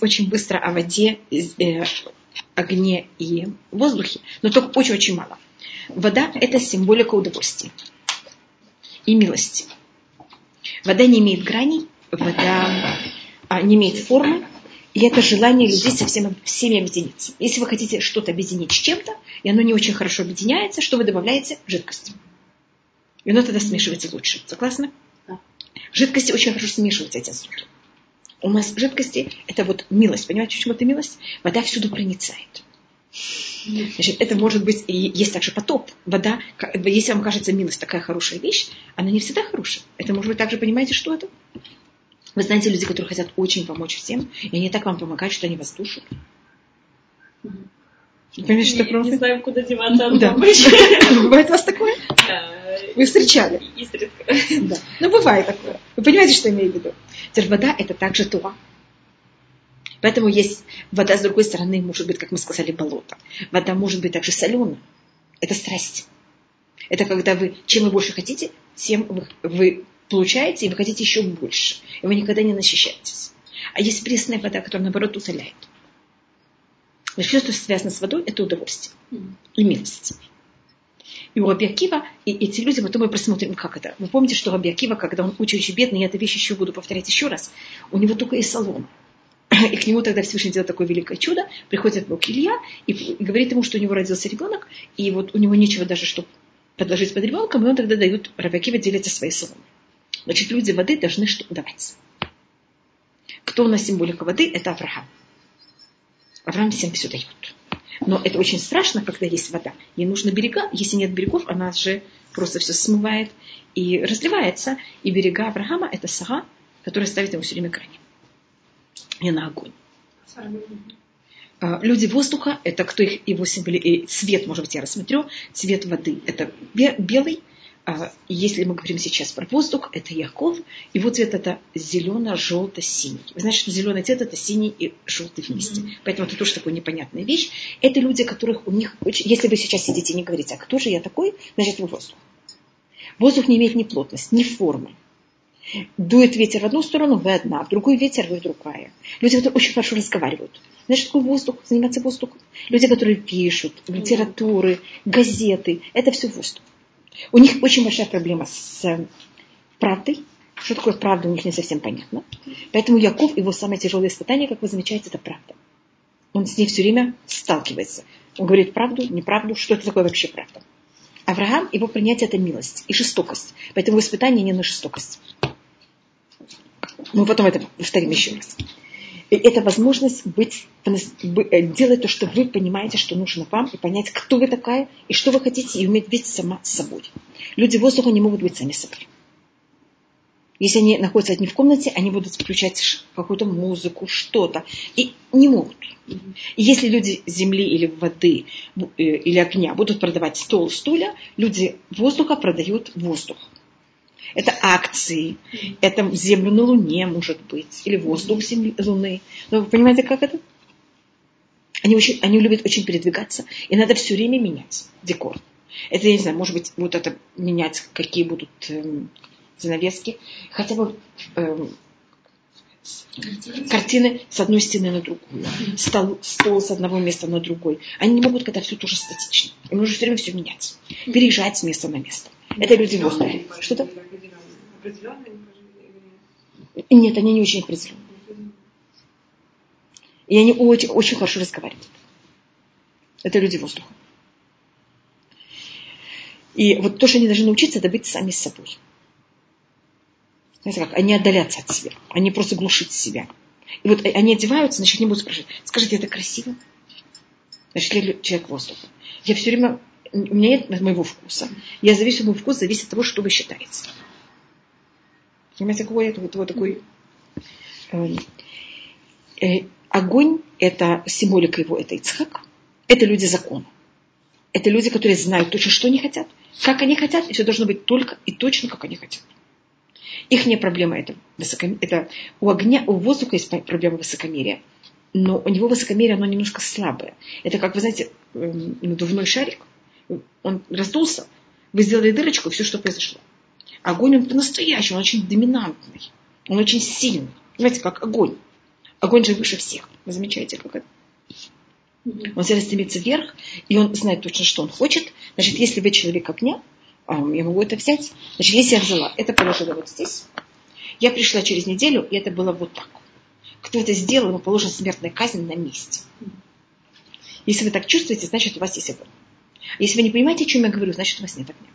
очень быстро о воде, э, огне и воздухе, но только очень-очень мало. Вода – это символика удовольствия и милости. Вода не имеет граней, вода а, не имеет формы, и это желание людей со всем, всеми объединиться. Если вы хотите что-то объединить с чем-то, и оно не очень хорошо объединяется, что вы добавляете? Жидкость. И оно тогда смешивается лучше. Согласны? Да. Жидкости очень хорошо смешиваются эти азоты. У нас жидкости – это вот милость. Понимаете, почему это милость? Вода всюду проницает. Значит, это может быть, и есть также потоп. Вода, если вам кажется милость такая хорошая вещь, она не всегда хорошая. Это может быть также, понимаете, что это? Вы знаете, люди, которые хотят очень помочь всем, и они так вам помогают, что они вас душат. Понимаете, что просто? Не знаем, куда деваться от да. Бывает у вас такое? Да. Вы встречали? Изредка. Да. Ну, бывает такое. Вы понимаете, что я имею в виду? Теперь вода – это также туа. Поэтому есть вода, с другой стороны, может быть, как мы сказали, болото. Вода может быть также соленая. Это страсть. Это когда вы, чем вы больше хотите, тем вы, вы получаете, и вы хотите еще больше. И вы никогда не насыщаетесь. А есть пресная вода, которая, наоборот, утоляет. Значит, все, что связано с водой, это удовольствие и милость. И у Рабиакива, и эти люди, потом мы просмотрим, как это. Вы помните, что Рабиакива, когда он очень-очень бедный, я эту вещь еще буду повторять еще раз, у него только есть салон. И к нему тогда Всевышний делает такое великое чудо. Приходит Бог Илья и, говорит ему, что у него родился ребенок, и вот у него нечего даже, чтобы подложить под ребенком, и он тогда дает, Рабиакива делится своей салоной. Значит, люди воды должны что давать. Кто у нас символика воды? Это Авраам. Авраам всем все дает. Но это очень страшно, когда есть вода. Ей нужны берега. Если нет берегов, она же просто все смывает и разливается. И берега Авраама – это сага, которая ставит ему все время крайне. И на огонь. А, люди воздуха – это кто их, его символи... Цвет, может быть, я рассмотрю. Цвет воды – это белый – если мы говорим сейчас про воздух, это Яков, его цвет это зелено-желто-синий. Что зеленый цвет это синий и желтый вместе. Mm-hmm. Поэтому это тоже такая непонятная вещь. Это люди, которых у них, если вы сейчас сидите и не говорите, а кто же я такой, значит вы воздух. Воздух не имеет ни плотности, ни формы. Дует ветер в одну сторону, вы одна, в другой ветер, вы другая. Люди, которые очень хорошо разговаривают. Знаешь, что такое воздух? Заниматься воздухом. Люди, которые пишут, литературы, газеты, это все воздух. У них очень большая проблема с э, правдой. Что такое правда, у них не совсем понятно. Поэтому Яков, его самое тяжелое испытание, как вы замечаете, это правда. Он с ней все время сталкивается. Он говорит правду, неправду, что это такое вообще правда. Авраам, его принятие это милость и жестокость. Поэтому испытание не на жестокость. Мы потом это повторим еще раз. Это возможность быть, э, делать то, что вы понимаете, что нужно вам, и понять, кто вы такая, и что вы хотите, и уметь быть сама собой. Люди воздуха не могут быть сами собой. Если они находятся одни в комнате, они будут включать какую-то музыку, что-то. И не могут. И если люди земли или воды э, или огня будут продавать стол, стулья, люди воздуха продают воздух. Это акции, это землю на Луне, может быть, или воздух земли, Луны. Но вы понимаете, как это? Они, очень, они любят очень передвигаться, и надо все время менять декор. Это, я не знаю, может быть, вот это менять, какие будут эм, занавески, хотя бы эм, картины с одной стены на другую, стол, стол с одного места на другой. Они не могут, когда все тоже статично. Им нужно все время все менять, переезжать с места на место. Это люди воздуха. Что-то? Нет, они не очень определенные. И они очень, очень хорошо разговаривают. Это люди воздуха. И вот то, что они должны научиться, это быть сами с собой. Знаете как? Они отдаляться от себя. Они просто глушить себя. И вот они одеваются, значит, не будут спрашивать, скажите, это красиво? Значит, человек воздуха. Я все время у меня нет моего вкуса. Я завишу, мой вкус зависит от того, что вы считаете. Понимаете, какой это вот, вот такой... Э, э, огонь – это символика его, это Ицхак. Это люди закона. Это люди, которые знают точно, что они хотят, как они хотят, и все должно быть только и точно, как они хотят. Их не проблема это, высоком... это у огня, у воздуха есть проблема высокомерия, но у него высокомерие, оно немножко слабое. Это как, вы знаете, эм, надувной шарик – он раздулся, вы сделали дырочку, все, что произошло. Огонь, он по-настоящему, он очень доминантный, он очень сильный. Знаете, как огонь. Огонь же выше всех. Вы замечаете, как это? Он всегда стремится вверх, и он знает точно, что он хочет. Значит, если вы человек огня, а, я могу это взять. Значит, если я взяла, это положила вот здесь. Я пришла через неделю, и это было вот так. Кто это сделал, ему положена смертная казнь на месте. Если вы так чувствуете, значит, у вас есть огонь. Если вы не понимаете, о чем я говорю, значит, у вас нет огня.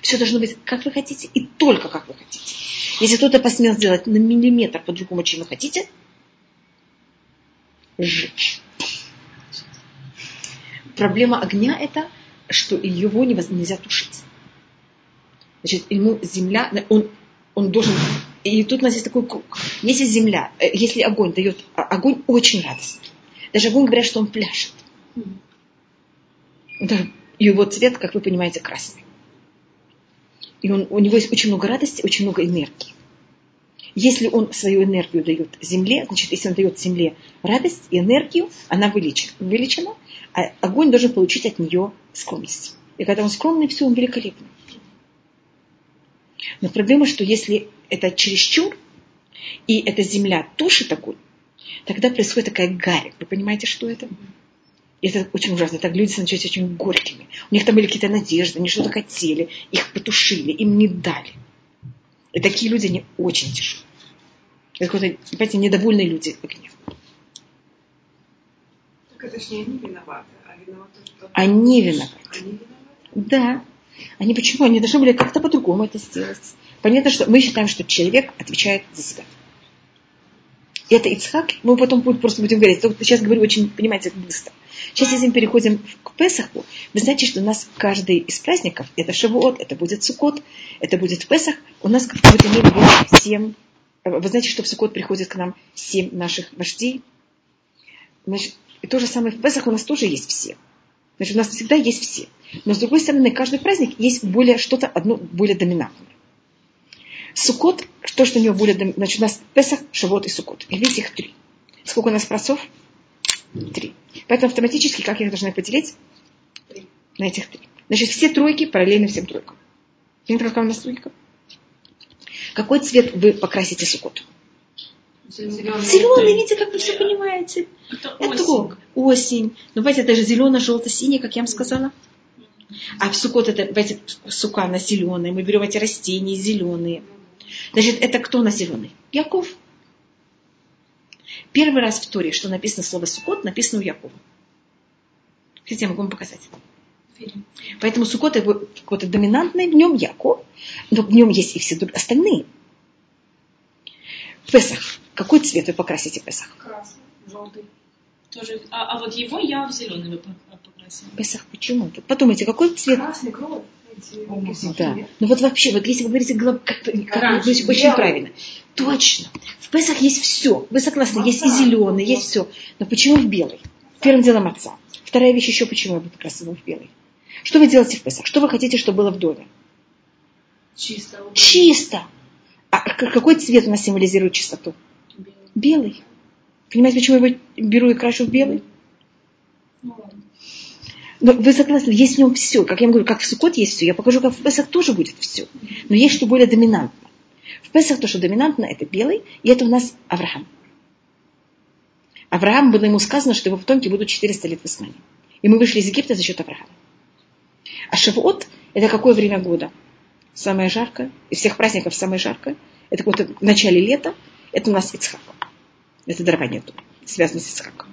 Все должно быть, как вы хотите, и только как вы хотите. Если кто-то посмел сделать на миллиметр по-другому, чем вы хотите, сжечь. Проблема огня это, что его нельзя тушить. Значит, ему земля, он, он должен... И тут у нас есть такой круг. Если земля, э, если огонь дает... А, огонь очень радостный. Даже огонь говорят, что он пляшет. И его цвет, как вы понимаете, красный. И он, у него есть очень много радости, очень много энергии. Если он свою энергию дает земле, значит, если он дает земле радость и энергию, она вылечена а огонь должен получить от нее скромность. И когда он скромный, все, он великолепный. Но проблема, что если это чересчур, и эта земля тушит огонь, тогда происходит такая гарь. Вы понимаете, что это? И это очень ужасно. Так люди становятся очень горькими. У них там были какие-то надежды, они что-то хотели, их потушили, им не дали. И такие люди, они очень тяжелые. Это какие-то, понимаете, недовольные люди огнем. Так не они виноваты, а виноваты Они виноваты. Они виноваты? Да. Они почему? Они должны были как-то по-другому это сделать. Понятно, что мы считаем, что человек отвечает за себя. Это Ицхак, мы потом просто будем говорить. Сейчас говорю очень, понимаете, быстро. Сейчас, если мы переходим к Песаху, вы знаете, что у нас каждый из праздников, это Шавуот, это будет Сукот, это будет Песах, у нас в какой-то мере есть семь, вы знаете, что в Сукот приходит к нам семь наших вождей. Значит, и то же самое в Песах у нас тоже есть все. Значит, у нас всегда есть все. Но с другой стороны, каждый праздник есть более что-то одно более доминантное. Сукот, то, что у него доминантное, значит, у нас Песах, Шавот и Сукот. И видите их три. Сколько у нас працов? Три. Поэтому автоматически, как я их должна поделить? Три. На этих три. Значит, все тройки параллельны всем тройкам. Видите, какая у нас тройка? Какой цвет вы покрасите сукот? Зеленый. Зеленый, видите, как вы все понимаете. Это, это осень. осень. Ну, давайте, это же зелено-желто-синий, как я вам сказала. А в сукот это, давайте, сука, она зеленая. Мы берем эти растения зеленые. Значит, это кто на зеленый? Яков. Первый раз в Торе, что написано слово Сукот, написано у Якова. Хотите, я могу вам показать. Поэтому Сукот какой-то доминантный, в нем Яков, но в нем есть и все остальные. Песах. Какой цвет вы покрасите Песах? Красный, желтый. Тоже, а, а вот его я в зеленый покрасила. Песах почему? Подумайте, какой цвет? Красный, кровь. Да. Ну вот вообще, вот если вы говорите как, как, очень белый. правильно. Точно. В Песах есть все. Вы согласны? Отца. Есть и зеленый, есть все. Но почему в белый? Первым делом отца. Вторая вещь еще, почему я бы покрасила в белый. Что вы делаете в Песах? Что вы хотите, чтобы было в доме? Чисто. Чисто. А какой цвет у нас символизирует чистоту? Белый. белый. Понимаете, почему я его беру и крашу в белый? Ну, вы согласны, есть в нем все. Как я вам говорю, как в Сукот есть все. Я покажу, как в Песах тоже будет все. Но есть что более доминантно. В Песах то, что доминантно, это белый, и это у нас Авраам. Авраам было ему сказано, что его потомки будут 400 лет в изгнании. И мы вышли из Египта за счет Авраама. А Шавуот – это какое время года? Самое жаркое. Из всех праздников самое жаркое. Это вот в начале лета. Это у нас Ицхак. Это дарование связано с Ицхаком.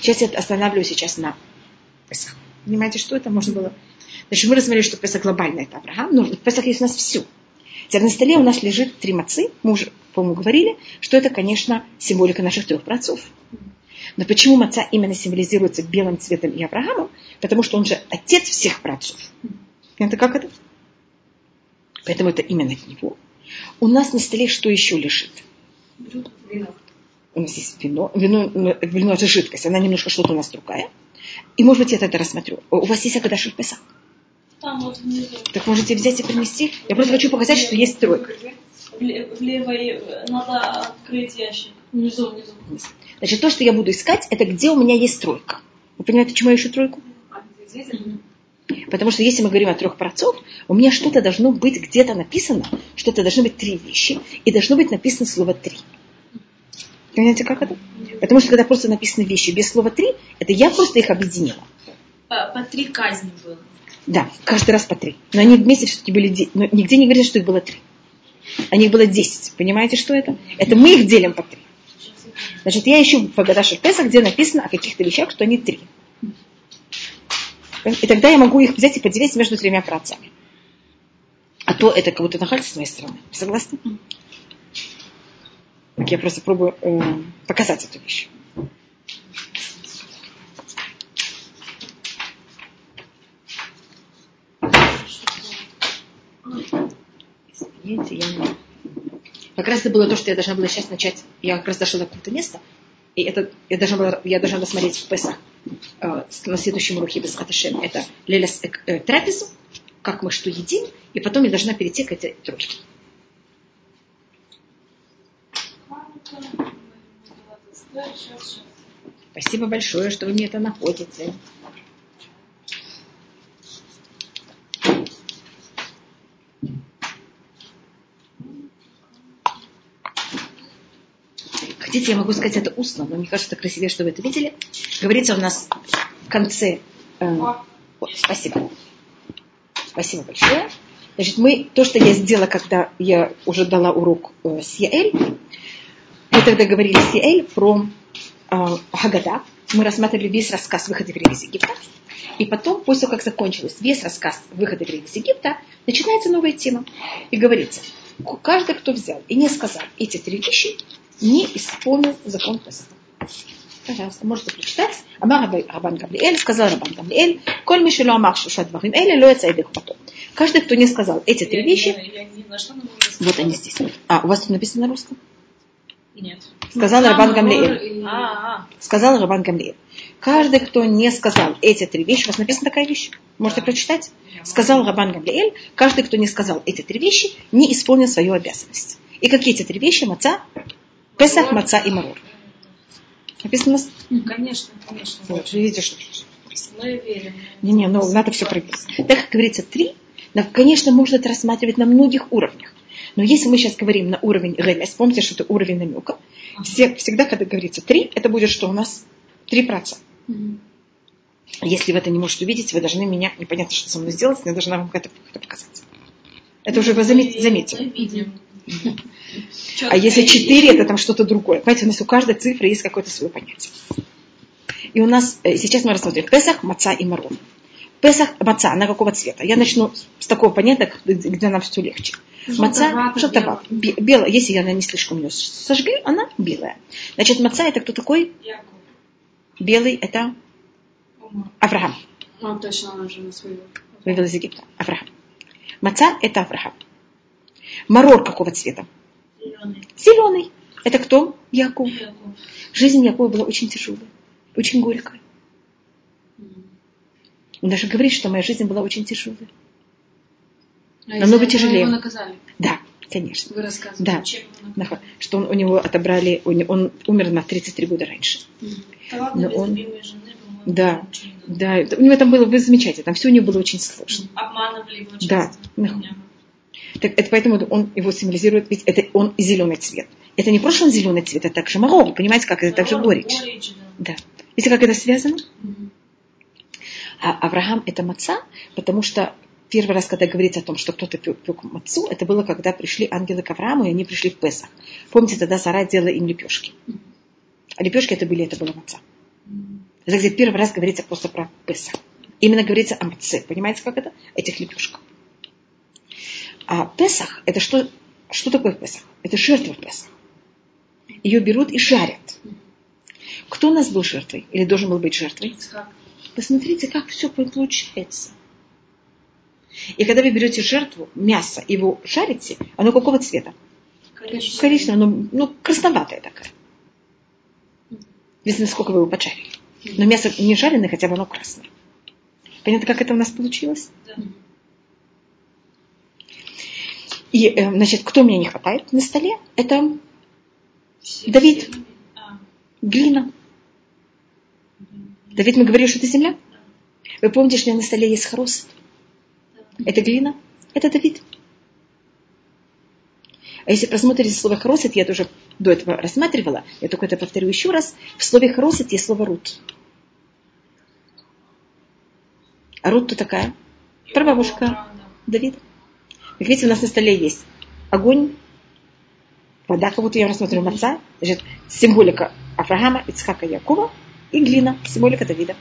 Сейчас я останавливаюсь сейчас на Песах. Понимаете, что это можно было? Значит, мы рассмотрели, что Песах глобально это Авраам, но в Песах есть у нас все. Теперь на столе у нас лежит три мацы. Мы уже, по-моему, говорили, что это, конечно, символика наших трех праотцов. Но почему маца именно символизируется белым цветом и Авраамом? Потому что он же отец всех праотцов. Это как это? Поэтому это именно от него. У нас на столе что еще лежит? Вино. У нас есть вино. Вино, вино это жидкость, она немножко что-то у нас другая. И, может быть, я это рассмотрю. У вас есть Агада Песах? Там вот внизу. Так можете взять и принести? Я просто хочу показать, что есть тройка. В левой надо открыть ящик. Внизу, внизу. Значит, то, что я буду искать, это где у меня есть тройка. Вы понимаете, почему я ищу тройку? Потому что если мы говорим о трех працов, у меня что-то должно быть где-то написано, что это должны быть три вещи, и должно быть написано слово три. Понимаете, как это? Потому что когда просто написаны вещи без слова три, это я просто их объединила. По, по три казни было. Да, каждый раз по три. Но они вместе все-таки были... де- Но нигде не говорится, что их было три. А них было десять. Понимаете, что это? Это мы их делим по три. Значит, я ищу в Агадаше Песах, где написано о каких-то вещах, что они три. И тогда я могу их взять и поделить между тремя працами. А то это как будто нахальство с моей стороны. Согласны? Так я просто пробую э, показать эту вещь. Извините, я не... Как раз это было то, что я должна была сейчас начать. Я как раз дошла до какого-то места. И это я должна была, я должна была смотреть в Песах э, на следующем уроке без Хаташем. Это Лелес э, э, трапезу, как мы что едим, и потом я должна перейти к этой трубке. Спасибо большое, что вы мне это находите. Хотите, я могу сказать это устно, но мне кажется, красивее, что вы это видели. Говорится у нас в конце... э, вот, спасибо. Спасибо большое. Значит, мы, то, что я сделала, когда я уже дала урок э, с Яэль, мы тогда говорили с Яэль про Хагада. Мы рассматривали весь рассказ выхода евреев из Египта. И потом, после того, как закончился весь рассказ выхода евреев из Египта, начинается новая тема. И говорится, каждый, кто взял и не сказал эти три вещи, не исполнил закон Песаха. Пожалуйста, можете прочитать. Амар Рабан Гамлиэль, сказал Рабан Гамлиэль, коль мишело амар шуша дварим эля, ло яца идых потом. Каждый, кто не сказал эти три вещи, вот они здесь. А, у вас тут написано на русском? Нет. Сказал Рабан Гамлиэль. А, а. Сказал Рабан Гамлиэль. Каждый, кто не сказал эти три вещи, у вас написана такая вещь, можете Да. прочитать? Сказал Рабан Гамлиэль, каждый, кто не сказал эти три вещи, не исполнил свою обязанность. И какие эти три вещи? Маца, Песах, Маца и Марур. Написано у нас? Конечно, конечно. Вот, что... Мы верим. Не-не, ну надо все проверить. Так как говорится, три, да, конечно, можно это рассматривать на многих уровнях. Но если мы сейчас говорим на уровень ремес, помните, что это уровень намека, все, всегда, когда говорится три, это будет что у нас? Три праца. Если вы это не можете увидеть, вы должны меня, непонятно, что со мной сделать, я должна вам это, это показать. Это уже вы замет- заметили. А если четыре, это там что-то другое. Понимаете, у нас у каждой цифры есть какое-то свое понятие. И у нас, э, сейчас мы рассмотрим Песах, Маца и Марон. Песах, Маца, она какого цвета? Я начну с такого понятия, где нам все легче. Маца, Желтовато, желтовато. Бе- Белая, если она не слишком ее сожгли, она белая. Значит, Маца это кто такой? Яков. Белый это. Авраам. А, точно, она же на свою. Вывел из Египта. Авраам. Маца это Авраам. Марор какого цвета? Зеленый. Зеленый. Это кто? Яков. Яков. Жизнь Якова была очень тяжелая, очень горькая. Он даже говорит, что моя жизнь была очень тяжелая. А Намного тяжелее. Его наказали. Да, конечно. Вы рассказывали. Да, Чем он нахуй. что он, у него отобрали, не- он умер на 33 года раньше. Да ладно, Но он- жены, Да. Да, у него там было, вы замечаете, там все у него было очень сложно. Обманывали его часто. Да. Меня. Так это поэтому он его символизирует, ведь это он зеленый цвет. Это не просто он зеленый цвет, это также марор, понимаете, как это также горечь. горечь, да. Да. Видите, как это связано? Мгм. А Авраам это маца, потому что первый раз, когда говорится о том, что кто-то пек, пек мацу, это было, когда пришли ангелы к Аврааму, и они пришли в Песах. Помните, тогда Сара делала им лепешки. А лепешки это были, это была маца. Это где первый раз говорится просто про Песах. Именно говорится о маце. Понимаете, как это? Этих лепешках. А Песах, это что, что такое Песах? Это жертва Песах. Ее берут и жарят. Кто у нас был жертвой? Или должен был быть жертвой? Ицхак. Посмотрите, как все получается. И когда вы берете жертву, мясо, его жарите, оно какого цвета? Коричневый. Коричневое, ну, ну красноватое такое. Видно, сколько вы его поджарили. Но мясо не жареное, хотя бы оно красное. Понятно, как это у нас получилось? Да. И, э, значит, кто мне не хватает на столе? Это Все- Давид. все- А, глина. Давид, мы говорили, что это земля? Вы помните, что на столе есть хорост? да. Это глина? Это Давид. А если просмотрите слово «хоросит», я тоже до этого рассматривала, я только это повторю еще раз, в слове «хоросит» есть слово «рут». А Рут кто такая? Прабабушка Давид. Как видите, у нас на столе есть огонь, вода, как будто я рассмотрю маца, значит, символика Авраама, Ицхака, Якова и глина, символика Давида.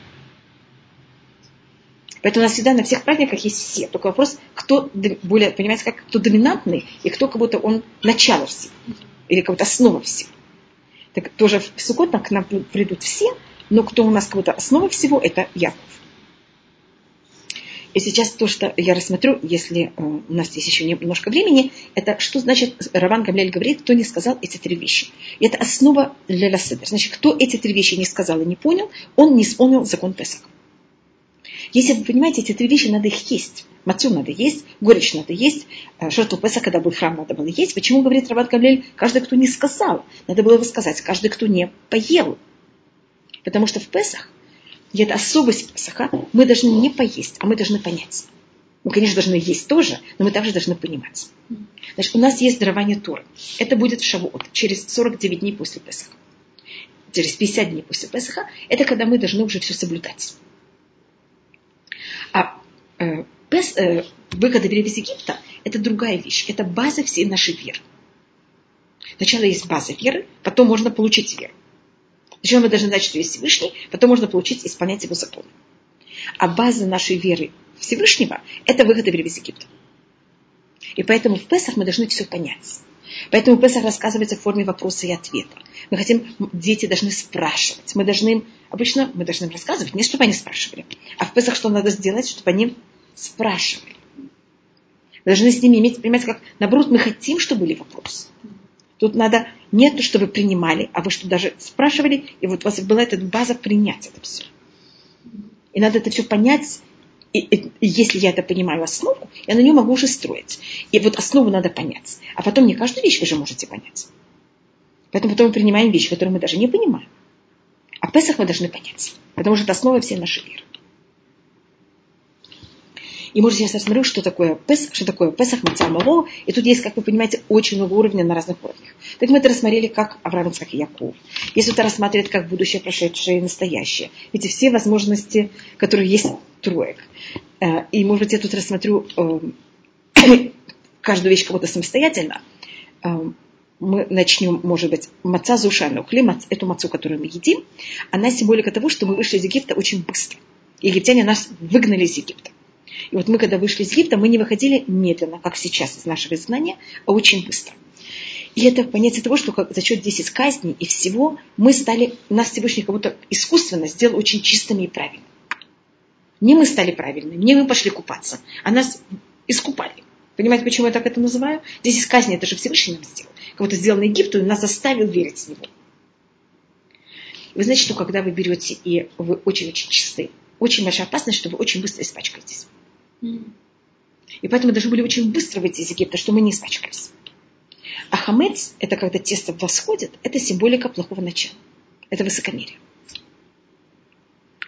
Поэтому у нас всегда на всех праздниках есть все. Только вопрос, кто более, понимаете, как кто доминантный, и кто как будто он начало всего. Или как будто основа всего. Так тоже в Суккот к нам придут все, но кто у нас как будто основа всего, это Яков. И сейчас то, что я рассмотрю, если э, у нас есть еще немножко времени, это что значит, Раван Гамляль говорит, кто не сказал эти три вещи. И это основа для Ласедер. Значит, кто эти три вещи не сказал и не понял, он не исполнил закон Песаха. Если вы понимаете, эти три вещи надо их есть. Мацу надо есть, горечь надо есть, э, жертву Песа, когда был храм, надо было есть. Почему говорит Раван Гамлель, каждый, кто не сказал, надо было бы сказать, каждый, кто не поел. Потому что в Песах и это особость Песаха, мы должны не поесть, а мы должны понять. Мы, конечно, должны есть тоже, но мы также должны понимать. Значит, у нас есть дарование Торы. Это будет в Шавуот, через 49 дней после Песаха. Через 50 дней после Песаха. Это когда мы должны уже все соблюдать. А э, Пес, э, выход из Египта – это другая вещь. Это база всей нашей веры. Сначала есть база веры, потом можно получить веру. Сначала мы должны знать, что есть Всевышний, потом можно получить исполнять его законы. А база нашей веры Всевышнего – это выход из Египта. И поэтому в Песах мы должны все понять. Поэтому Песах рассказывается в форме вопроса и ответа. Мы хотим, дети должны спрашивать. Мы должны, обычно мы должны им рассказывать, не чтобы они спрашивали. А в Песах что надо сделать, чтобы они спрашивали. Мы должны с ними иметь, понимаете, как, наоборот, мы хотим, чтобы были вопросы. Тут надо не то, что вы принимали, а вы что даже спрашивали, и вот у вас была эта база принять это все. И надо это все понять, и, и, и если я это понимаю основу, я на нее могу уже строить. И вот основу надо понять. А потом не каждую вещь вы же можете понять. Поэтому потом мы принимаем вещь, которую мы даже не понимаем. А Песах мы должны понять. Потому что это основа всей нашей веры. И может, я рассмотрю, что такое Песах, что такое Песах, Маца Маво. И тут есть, как вы понимаете, очень много уровней на разных уровнях. Так мы это рассмотрели как Авраам, как и Яков. Если это рассматривать как будущее, прошедшее и настоящее. Эти все возможности, которые есть троек. Э, и, может быть, я тут рассмотрю э, каждую вещь кого-то самостоятельно. Э, мы начнем, может быть, маца зушану, хлеб, эту мацу, которую мы едим, она символика того, что мы вышли из Египта очень быстро. Египтяне нас выгнали из Египта. И вот мы, когда вышли из Египта, мы не выходили медленно, как сейчас из нашего изгнания, а очень быстро. И это понятие того, что за счет 10 казней и всего мы стали, нас Всевышний как будто искусственно сделал очень чистыми и правильными. Не мы стали правильными, не мы пошли купаться, а нас искупали. Понимаете, почему я так это называю? 10 казней это же Всевышний нам сделал. Как будто сделал на Египту и нас заставил верить в него. И вы знаете, что когда вы берете и вы очень-очень чистые, очень большая опасность, что вы очень быстро испачкаетесь. И поэтому должны были очень быстро выйти из Египта, что мы не испачкались. А хамец, это когда тесто восходит, это символика плохого начала. Это высокомерие.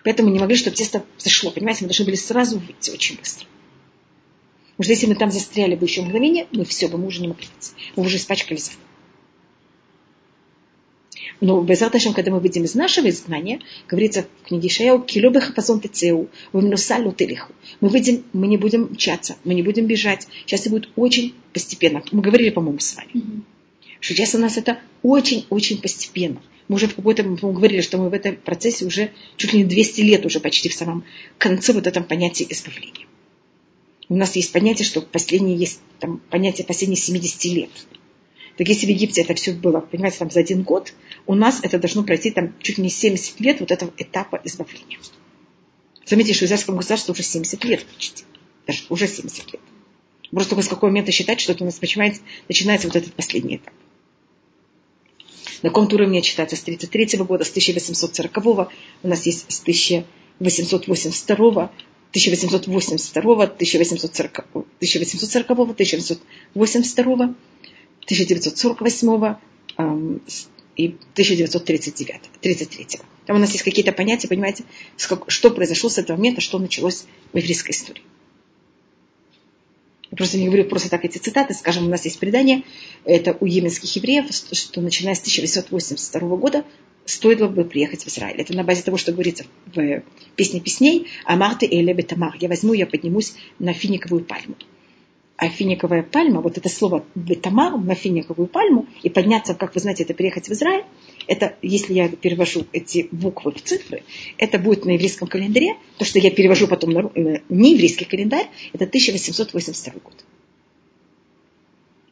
Поэтому не могли, чтобы тесто зашло. Понимаете, мы должны были сразу выйти очень быстро. Потому что если мы там застряли бы еще мгновение, мы все бы мы уже не могли выйти. Мы уже испачкались. Но Безраташем, когда мы выйдем из нашего изгнания, говорится в книге Шаяу, килобе хапазон тецеу, вымнусалу телиху. Мы выйдем, мы не будем мчаться, мы не будем бежать. Сейчас это будет очень постепенно. Мы говорили, по-моему, с вами. Mm-hmm. Что сейчас у нас это очень-очень постепенно. Мы уже в какой-то, мы говорили, что мы в этом процессе уже чуть ли не 200 лет уже почти в самом конце вот этом понятия избавления. У нас есть понятие, что последние есть там, понятие последних 70 лет. Так если в Египте это все было, понимаете, там за один год, у нас это должно пройти там чуть ли не 70 лет вот этого этапа избавления. Заметьте, что в израильском государстве уже 70 лет почти. Даже уже 70 лет. Просто только с какого момента считать, что у нас начинается, начинается вот этот последний этап. На каком уровне читается с 33 года, с 1840 -го. у нас есть с 1882 1882, 1840, 1840, 1882, 1948 эм, и 1939, 33. Там у нас есть какие-то понятия, понимаете, что произошло с этого момента, что началось в еврейской истории. Я просто не говорю просто так эти цитаты. Скажем, у нас есть предание, это у йеменских евреев, что начиная с 1882 года стоило бы приехать в Израиль. Это на базе того, что говорится в песне песней «Амарты и Элебе Тамар». Я возьму, я поднимусь на финиковую пальму. А финиковая пальма, вот это слово «бетамар» на финиковую пальму, и подняться, как вы знаете, это приехать в Израиль, это, если я перевожу эти буквы в цифры, это будет на еврейском календаре, то, что я перевожу потом на э, нееврейский календарь, это 1882 год.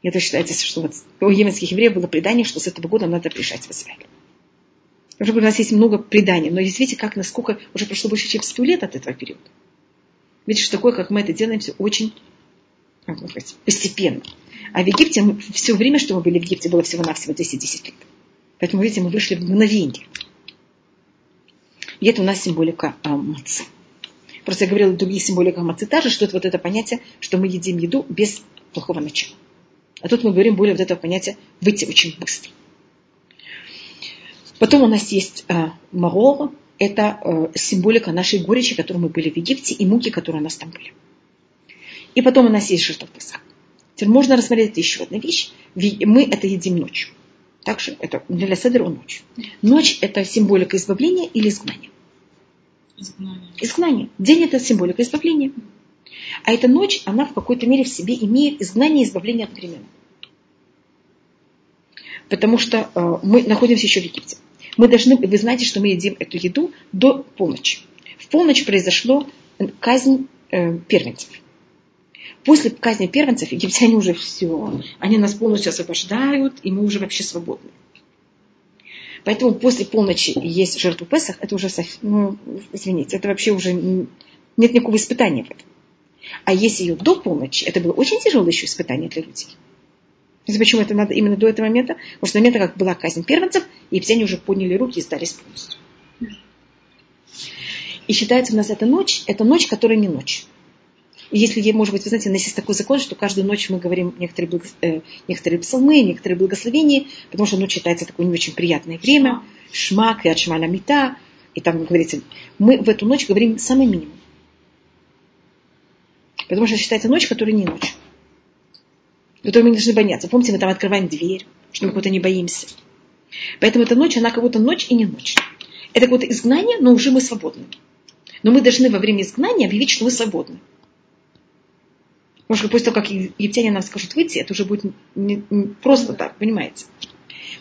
Это считается, что вот у йеменских евреев было предание, что с этого года надо приезжать в Израиль. Уже у нас есть много преданий, но здесь видите, как, насколько уже прошло больше, чем 100 лет от этого периода. Видите, что такое, как мы это делаем, все очень сказать, постепенно. А в Египте мы, все время, что мы были в Египте, было всего-навсего 210 лет. Поэтому, видите, мы вышли в мгновение. И это у нас символика а, мацы. Просто я говорила, другие символика мацы та же, что это вот это понятие, что мы едим еду без плохого начала. А тут мы говорим более вот этого понятия выйти очень быстро. Потом у нас есть э, марор, это э, символика нашей горечи, которой мы были в Египте, и муки, которые у нас там были. И потом у нас есть жертва Песах. Теперь можно рассмотреть еще одна вещь. Мы это едим ночью. Также это для Седера ночь. Ночь – это символика избавления или изгнания. Изгнание. Изгнание. День – это символика избавления. А эта ночь, она в какой-то мере в себе имеет изгнание и избавление одновременно. Потому что э, мы находимся еще в Египте. Мы должны, вы знаете, что мы едим эту еду до полночи. В полночь произошла казнь э, первенцев. После казни первенцев египтяне уже все, они нас полностью освобождают, и мы уже вообще свободны. Поэтому после полночи есть жертву Песах, это уже, ну, извините, это вообще уже нет никакого испытания в этом. А если ее до полночи, это было очень тяжелое еще испытание для людей. Знаете, почему это надо именно до этого момента? Потому что момента, как была казнь первенцев, египтяне уже подняли руки и сдались полностью. И считается у нас эта ночь, это ночь, которая не ночь. Если, может быть, вы знаете, у нас есть такой закон, что каждую ночь мы говорим некоторые, благо... э, некоторые псалмы, некоторые благословения, потому что ночь считается такое не очень приятное время. Шмак, и шмаля мита. И там говорится, мы в эту ночь говорим самый минимум. Потому что считается ночь, которая не ночь. Которую мы не должны бояться. Помните, мы там открываем дверь, что мы кого-то не боимся. Поэтому эта ночь, она как будто ночь и не ночь. Это какое-то изгнание, но уже мы свободны. Но мы должны во время изгнания объявить, что мы свободны. Может, после того, как египтяне нам скажут выйти, это уже будет не, не просто так, понимаете?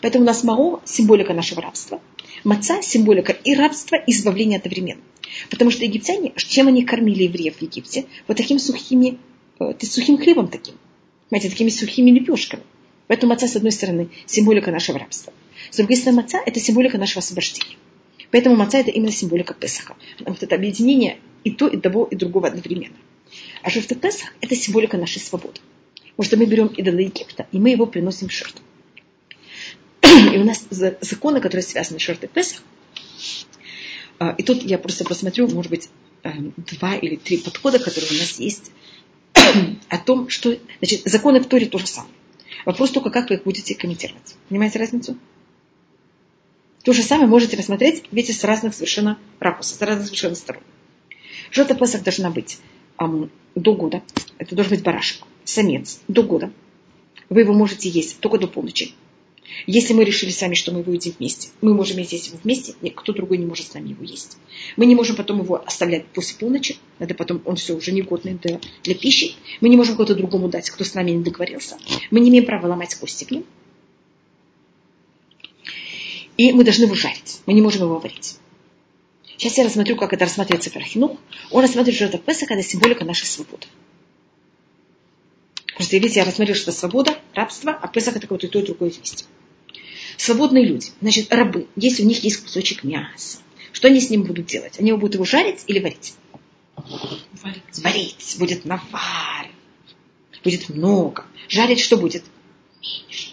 Поэтому у нас мао – символика нашего рабства. Маца – символика и рабства, и избавления одновременно. Потому что египтяне, чем они кормили евреев в Египте? Вот такими сухими, э, сухим хлебом таким. Понимаете, такими сухими лепешками. Поэтому маца, с одной стороны, символика нашего рабства. С другой стороны, маца – это символика нашего освобождения. Поэтому маца – это именно символика Песаха. Потому что это объединение и то, и того, и другого одновременно. А жертва Песах – это символика нашей свободы. Потому что мы берем идола Египта, и мы его приносим в жертву. И у нас законы, которые связаны с жертвой Песах, а, и тут я просто посмотрю, может быть, эм, два или три подхода, которые у нас есть, о том, что... Значит, законы в Торе то самое. Вопрос только, как вы их будете комментировать. Понимаете разницу? То же самое можете рассмотреть, видите, с разных совершенно ракурсов, с разных совершенно сторон. Жертва Песах должна быть до года. Это должен быть барашек, самец, до года. Вы его можете есть только до полночи. Если мы решили сами, что мы его едим вместе, мы можем есть его вместе, никто другой не может с нами его есть. Мы не можем потом его оставлять после полночи, это потом он все уже негодный для, для пищи. Мы не можем кого-то другому дать, кто с нами не договорился. Мы не имеем права ломать кости к ним. И мы должны его жарить. Мы не можем его варить. Сейчас я рассмотрю, как это рассматривается Ферахинух. Он рассматривает, что это Песах, это символика нашей свободы. Просто, видите, я рассмотрела, что это свобода, рабство, а Песах это какое-то и то, и другое вместе. Свободные люди, значит, рабы, если у них есть кусочек мяса, что они с ним будут делать? Они его будут его жарить или варить? Варить. Варить. Будет навар. Будет много. Жарить что будет? Меньше.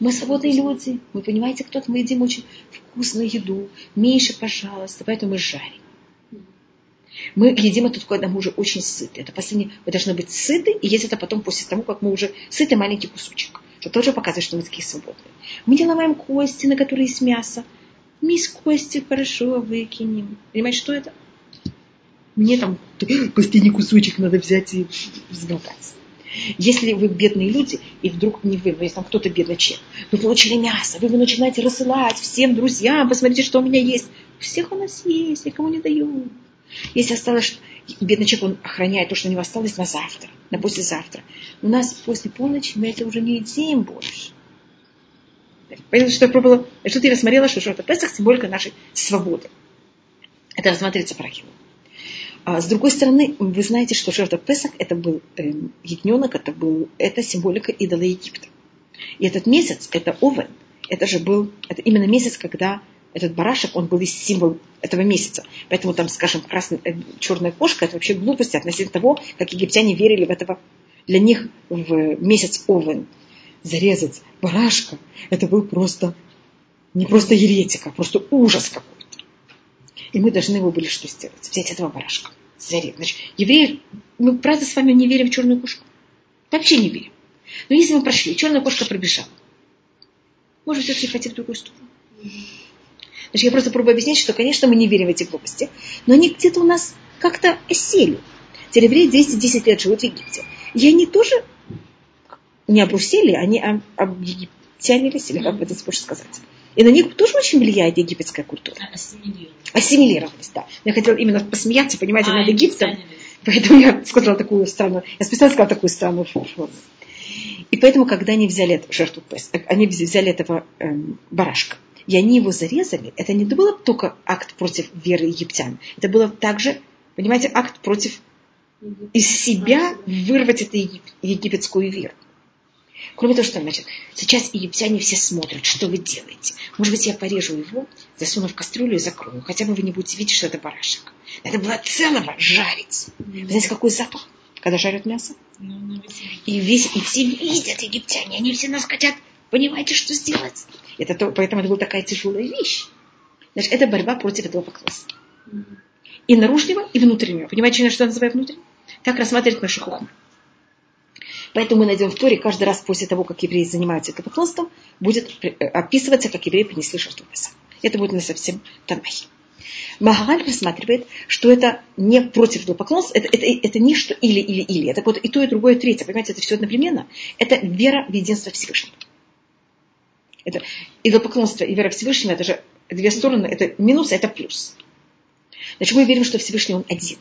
Мы свободные люди. Вы понимаете, кто-то мы едим очень вкусную еду. Меньше, пожалуйста. Поэтому мы жарим. Мы едим это когда мы уже очень сыты. Это последнее. Мы должны быть сыты и есть это потом после того, как мы уже сыты маленький кусочек. Что тоже показывает, что мы такие свободные. Мы не ломаем кости, на которые есть мясо. Мы из кости хорошо выкинем. Понимаете, что это? мне там последний кусочек надо взять и взглотать. Если вы бедные люди, и вдруг не вы, но если там кто-то бедный человек, вы получили мясо, вы его начинаете рассылать всем друзьям, посмотрите, что у меня есть. Всех у нас есть, никому не даю. Если осталось, бедный человек, он охраняет то, что у него осталось на завтра, на послезавтра. У нас после полночи мы это уже не едим больше. Понятно, что я пробовала, что ты рассмотрела, что это Песах символика нашей свободы. Это рассматривается. А с другой стороны, вы знаете, что жертва Песах это был э, ягненок, это, был, это символика идола Египта. И этот месяц, это Овен, это же был, это именно месяц, когда этот барашек, он был символ этого месяца. Поэтому там, скажем, красная, э, черная кошка, это вообще глупости относительно того, как египтяне верили в этого. Для них в месяц Овен зарезать барашка, это был просто, не просто еретика, а просто ужас какой-то. И мы должны его были что сделать? Взять этого барашка. Зарезать. Значит, евреи, мы правда с вами не верим в черную кошку? Вообще не верим. Но если мы прошли, черная кошка пробежала, может все-таки пойти в другую сторону. Значит, я просто пробую объяснить, что, конечно, мы не верим в эти глупости, но они где-то у нас как-то осели. Те евреи 210 лет живут в Египте. И они тоже не обрусели, они объегиптянились, или как бы это больше сказать. И на них тоже очень влияет египетская культура. Ассимилировались. Ассимилировались, да. Я хотела именно посмеяться, понимаете, А, над Египтом. Поэтому я сказала такую странную, я специально сказала такую странную фразу. И поэтому, когда они взяли эту жертву э, они взяли этого эм, барашка, и они его зарезали, это не было только акт против веры египтян. Это было также, понимаете, акт против из себя вырвать эту егип- египетскую веру. Кроме того, что значит, сейчас египтяне все смотрят, что вы делаете. Может быть, я порежу его, засуну в кастрюлю и закрою. Хотя бы вы не будете видеть, что это барашек. Надо было целого жарить. Вы знаете, какой запах, когда жарят мясо? Ну, ну, И, весь, и все видят египтяне, они все нас хотят. Понимаете, что сделать? Это то, поэтому это была такая тяжелая вещь. Значит, это борьба против этого поклонства. И наружного, и внутреннего. Понимаете, что я называю внутренним? Так рассматривает наша хохма. Поэтому мы найдем в Торе каждый раз после того, как евреи занимаются этим поклонством, будет э, описываться, как евреи принесли жертву Песах. Это будет на совсем Танахе. Магараль рассматривает, что это не против идолопоклонства, это, это, это не что или, или, или. Это вот и то, и другое, и третье. Понимаете, это все одновременно. Это вера в единство Всевышнего. Это идолопоклонство и вера Всевышнего, это же две стороны, это минус, а это плюс. Значит, мы верим, что Всевышний Он один.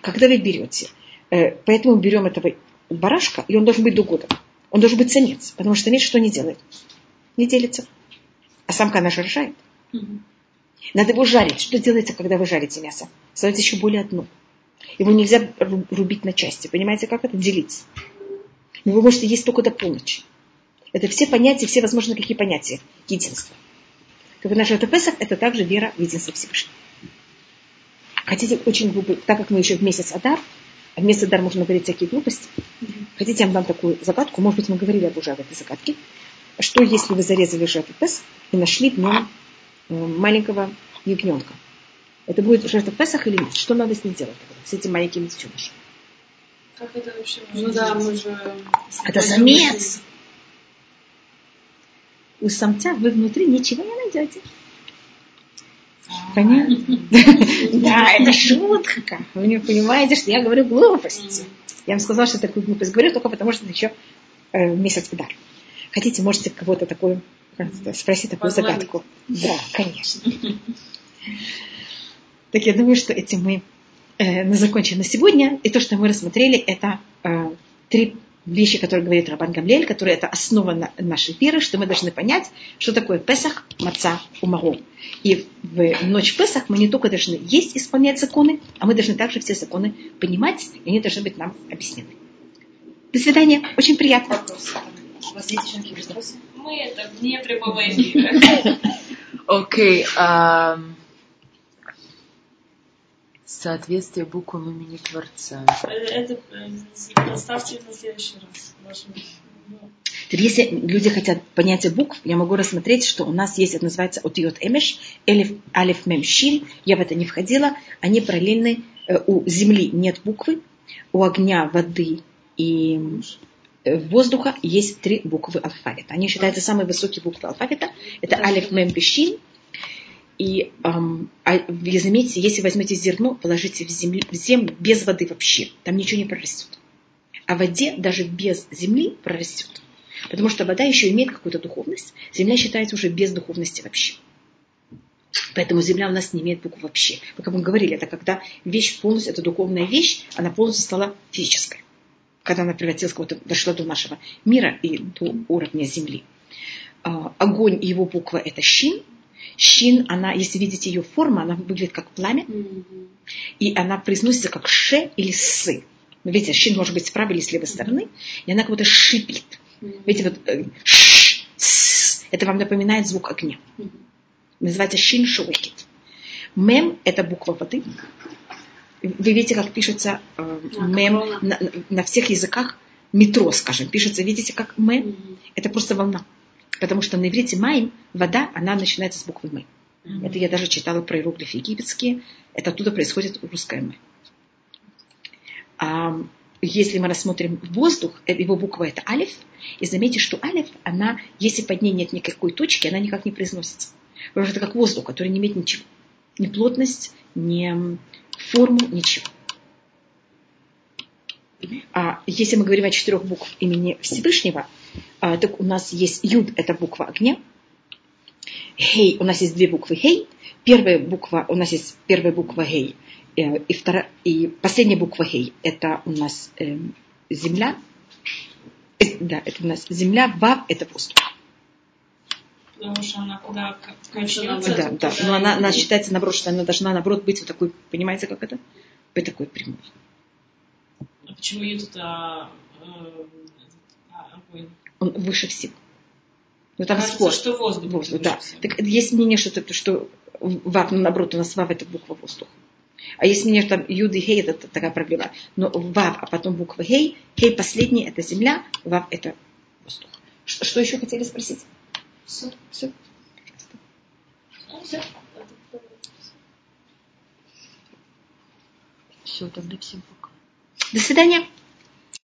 Когда вы берете, э, поэтому берем этого барашка, и он должен быть двугодовым. Он должен быть самец, потому что самец что не делает? Не делится. А самка она же рожает. Мгм. Надо его жарить. Что делается, когда вы жарите мясо? Становится еще более одно. Его нельзя ру- рубить на части. Понимаете, как это делить? Но вы можете есть только до полночи. Это все понятия, все возможные какие понятия единства. Так вот, наш Песах – это также вера в единство Всевышнего. Хотите очень глупо, так как мы еще в месяц Адар, а в месяц Адар можно говорить всякие глупости, хотите, я вам дам такую загадку, может быть, мы говорили об уже об этой загадке. Что, если вы зарезали жертву Песах и нашли в нем э, маленького ягненка? Это будет жертва Песах или нет? Что надо с ним делать тогда, с этим маленьким детенышем? Как это вообще Ну да, мы же... Это самец. У самца вы внутри ничего не найдете. Понятно? Да, это шутка. Вы не понимаете, что я говорю глупости. Я вам сказала, что такую глупость говорю, только потому что это еще э, месяц удар. Хотите, можете кого-то такую это, спросить такую загадку. Да, конечно. Так я думаю, что этим мы э, закончим на сегодня. И то, что мы рассмотрели, это э, три вещи, которые говорит Рабан Гамлель, которые это основа на- нашей веры, что мы должны понять, что такое Песах, Маца, Умару. И в ночь Песах мы не только должны есть, исполнять законы, а мы должны также все законы понимать, и они должны быть нам объяснены. До свидания. Очень приятно. У вас есть еще какие-то вопросы? Мы это вне прямого эфира. Окей. Соответствие буквам имени Творца. Это э, оставьте на следующий раз. Теперь, если люди хотят понятия букв, я могу рассмотреть, что у нас есть, это называется отиот эмеш, элиф, алиф, мем, шин. Я в это не входила. Они параллельны. Э, У земли нет буквы, у огня, воды и э, воздуха есть три буквы алфавита. Они считаются самые высокие буквы алфавита. Это алиф, мем, шин. И ам, а вы заметите, если возьмете зерно, положите в, землю, в землю без воды вообще, там ничего не прорастет. А в воде даже без земли прорастет. Потому что вода еще имеет какую-то духовность. Земля считается уже без духовности вообще. Поэтому земля у нас не имеет букв вообще. Как мы говорили, это когда вещь полностью, это духовная вещь, она полностью стала физической. Когда она превратилась, вот, дошла до нашего мира и до уровня земли. А, огонь его буква это щин. Щин, она, если видите ее форму, она выглядит как пламя. И она произносится как ше или сы. Ну, видите, щин может быть с правой или с левой стороны. И она как будто шипит. Видите, вот э, ш, с, это вам напоминает звук огня. Называется шин шуэкет. Мем – это буква воды. Вы видите, как пишется э, мем на, на всех языках. Метро, скажем, пишется, видите, как мем. Это просто волна. Потому что на иврите майм, вода, она начинается с буквы мы. Это я даже читала про иероглифы египетские. Это оттуда происходит русское мы. А, если мы рассмотрим воздух, э, его буква это алиф, и заметьте, что алиф, она, если под ней нет никакой точки, она никак не произносится. Потому что это как воздух, который не имеет ничего. Ни плотность, ни форму, ничего. А если мы говорим о четырех буквах имени Всевышнего, а, так у нас есть Юд – это буква огня. Хей, у нас есть две буквы Хей. Первая буква, у нас есть первая буква Хей. Э, и, вторая, и последняя буква Хей – это у нас э, земля. Э, да, это у нас земля. Вав – это воздух. Потому что она куда Да, да. Но она, она считается, наоборот, что она должна, наоборот, быть вот такой, понимаете, как это? Быть такой прямой. А почему Юд это э, а, огонь? Он выше всего. Ну, там Кажется, спор. что воздух. Воздух, да. всего. Так есть мнение, что, это, что вав, ну, наоборот, у нас вав это буква воздуха. А есть мнение, что там юд и хей это такая проблема. Но вав, а потом буква хей. Хей последний это земля, вав это воздух. Что, что еще хотели спросить? Всё. Все. Всё. Все, тогда всем пока. До свидания.